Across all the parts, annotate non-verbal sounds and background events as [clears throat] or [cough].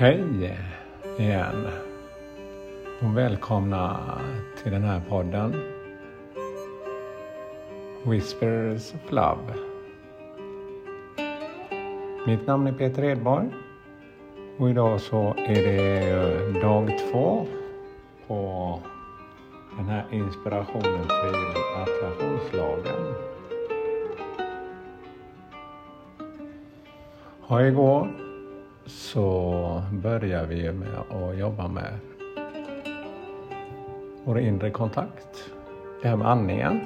Hej igen och välkomna till den här podden Whispers of Love. Mitt namn är Peter Edborg och idag så är det dag två på den här inspirationen till attraktionslagen. Och igår så börjar vi med att jobba med vår inre kontakt. Det här med andningen.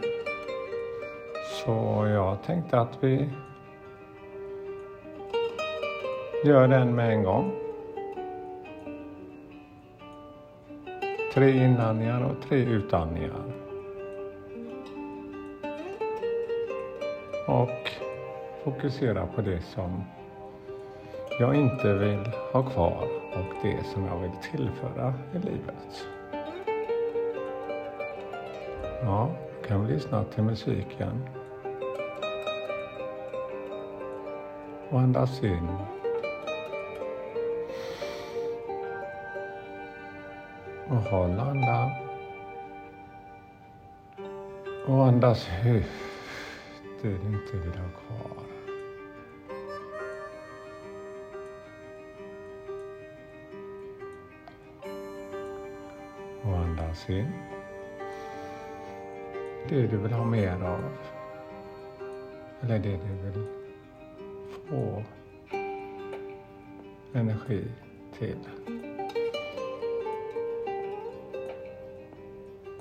Så jag tänkte att vi gör den med en gång. Tre inandningar och tre utandningar. Och fokusera på det som jag inte vill ha kvar och det som jag vill tillföra i livet. Ja, kan vi lyssna till musiken. Och andas in. Och håll andan. Och andas ut det du inte vill ha kvar. Andas in. Det du vill ha mer av. Eller det du vill få energi till.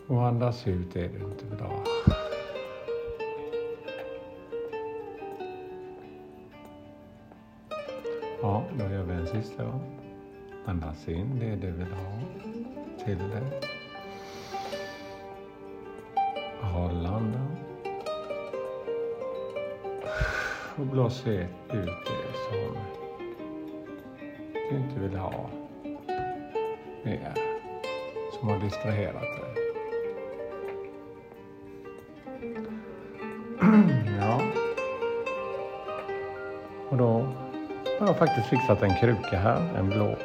Och andas ut det du inte vill ha. Ja, då gör vi en sista gång. Andas in det du vill ha till dig. Håll andan. Och blås ut det som du inte vill ha mer. Som har distraherat dig. [clears throat] Ja. Och då har jag faktiskt fixat en kruka här, en blå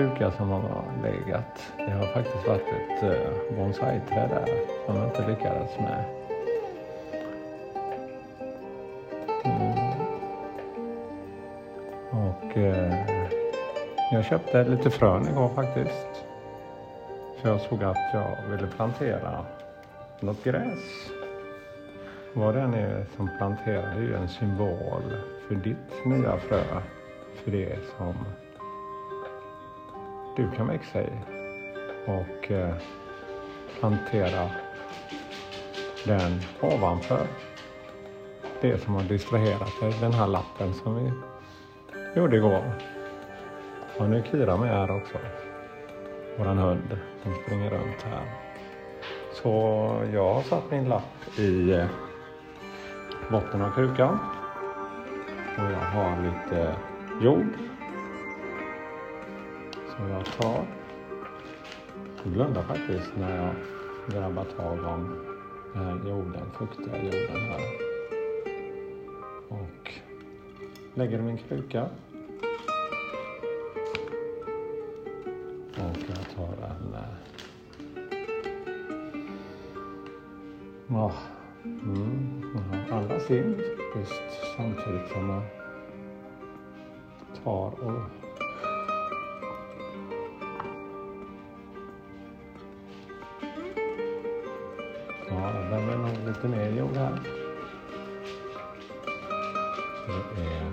kruka som har legat. Det har faktiskt varit ett eh, bonsai-träd där som jag inte lyckades med. Mm. Och eh, jag köpte lite frön igår faktiskt. För jag såg att jag ville plantera något gräs. Vad det än är som planterar är ju en symbol för ditt nya frö. För det som du kan växa i och eh, plantera den ovanför det som har distraherat dig, den här lappen som vi gjorde igår. Och nu är Kira med här också, våran hund. Den springer runt här. Så jag har satt min lapp i eh, botten av krukan och jag har lite jord som jag tar. Jag blundar faktiskt när jag grabbar tag om den här jorden, fuktiga jorden här. Och lägger i min kruka. Och jag tar en... Oh, mm, andas in just samtidigt som jag tar och Ja, det behöver nog lite mer jord här. Det är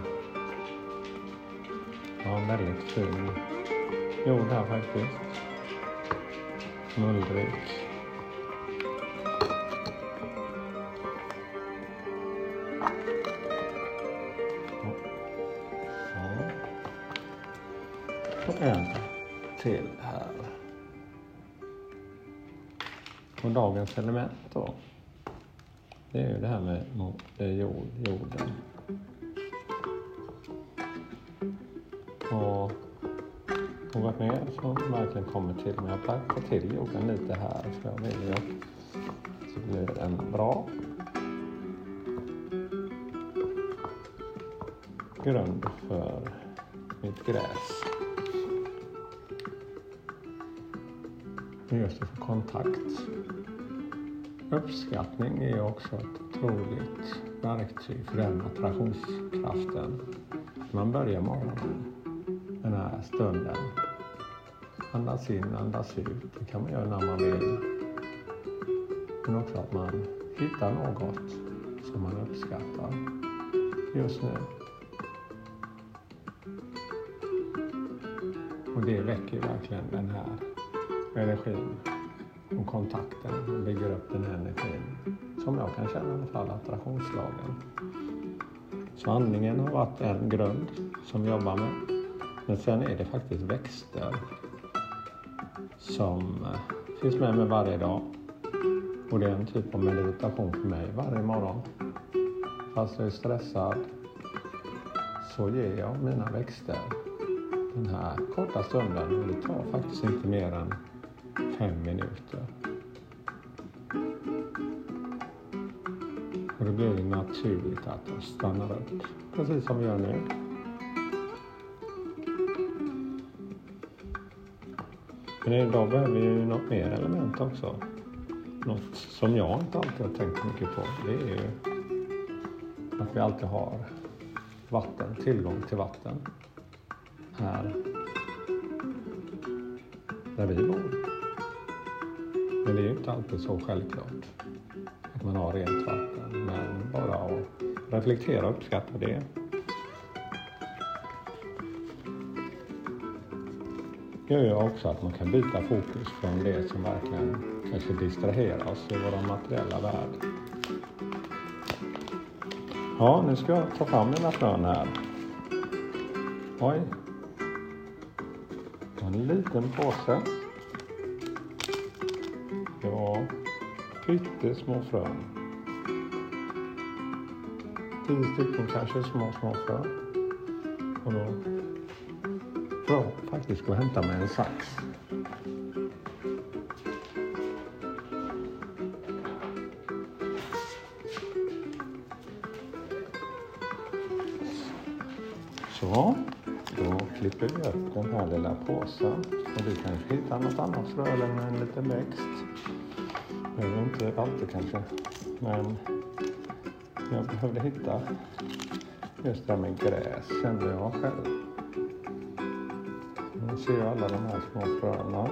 ja, väldigt fin jord här faktiskt. Mullrik. Och en till Och dagens element då. Det är ju det här med det eh, jord, jorden. Och något mer som verkligen kommer till mig. Jag plankar till jorden lite här så jag vill ju att det blir en bra grund för mitt gräs. Just att få kontakt. Uppskattning är också ett otroligt verktyg för den attraktionskraften. Man börjar morgonen, den här stunden. Andas in, andas ut. Det kan man göra när man vill. Men också att man hittar något som man uppskattar just nu. Och det väcker verkligen den här energin och kontakten och bygger upp den här energin som jag kan känna i alla fall, attraktionslagen. Så andningen har varit en grund som vi jobbar med. Men sen är det faktiskt växter som eh, finns med mig varje dag. Och det är en typ av meditation för mig varje morgon. Fast jag är stressad så ger jag mina växter den här korta stunden och det tar faktiskt inte mer än fem minuter. Och då blir det naturligt att jag stannar upp, precis som vi gör nu. Men idag behöver vi ju något mer element också. Något som jag inte alltid har tänkt mycket på. Det är ju att vi alltid har vatten, tillgång till vatten här där vi bor. Men det är ju inte alltid så självklart att man har rent vatten. Men bara att reflektera och uppskatta det. gör ju också att man kan byta fokus från det som verkligen kanske distraherar oss i vår materiella värld. Ja, nu ska jag ta fram mina frön här. Oj. En liten påse. Pyttesmå frön. Tio stycken kanske små, små frön. Och då får jag faktiskt gå och hämta mig en sax. Så, då klipper vi upp den här lilla påsen. Och du kanske hittar något annat frö eller en liten växt. Behöver inte alltid kanske. Men jag behövde hitta just det här med gräs kände jag själv. Nu ser jag alla de här små fröna.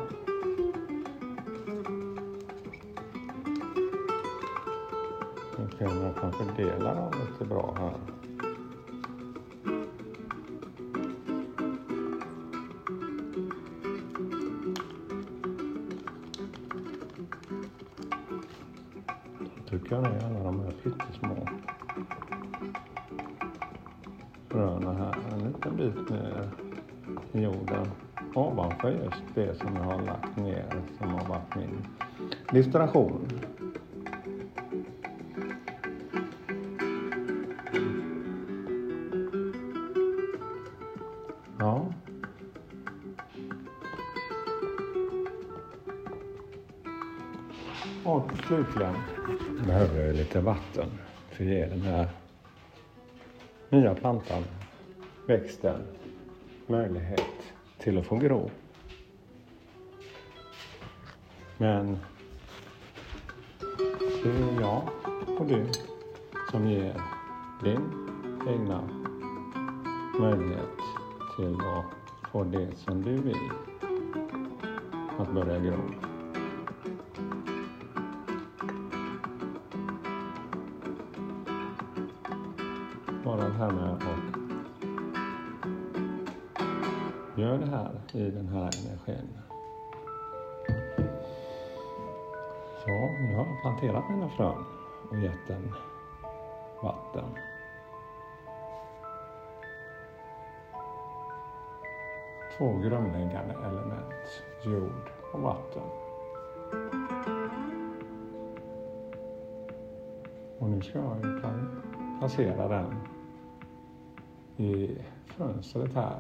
Nu kan jag kan fördela dem lite bra här. Fröna här. En liten bit ner i jorden ovanför just det som jag har lagt ner som har varit min distraktion. Ja. Och slutligen behöver jag lite vatten för att ge den här nya plantan, växten, möjlighet till att få gro. Men det är jag och du som ger din egna möjlighet till att få det som du vill att börja gro. Gör det här i den här energin. Så nu har jag planterat mina frön och gett den vatten. Två grundläggande element, jord och vatten. Och nu ska jag placera den i fönstret här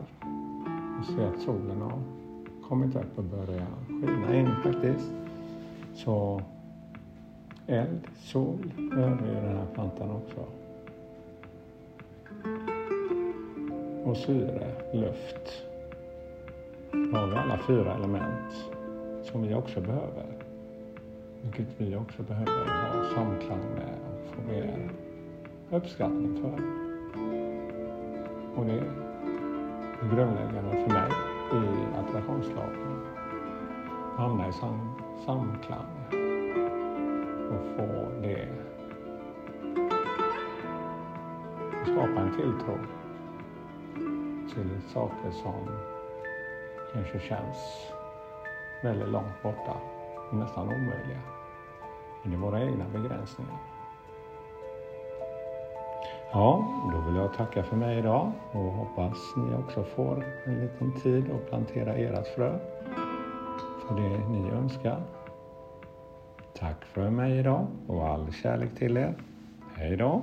och se att solen har kommit upp och börjat skina in faktiskt. Så eld, sol behöver ju den här plantan också. Och syre, luft. Då har vi alla fyra element som vi också behöver. Vilket vi också behöver ha samklang med och få mer uppskattning för. Och det grundläggande för mig i attraktionslagen. Hamna i sam samklang och få det skapa en tilltro till saker som kanske känns väldigt långt borta, nästan omöjliga. Men det är våra egna begränsningar. Ja, då vill jag tacka för mig idag och hoppas ni också får en liten tid att plantera ert frö för det ni önskar. Tack för mig idag och all kärlek till er. Hej då!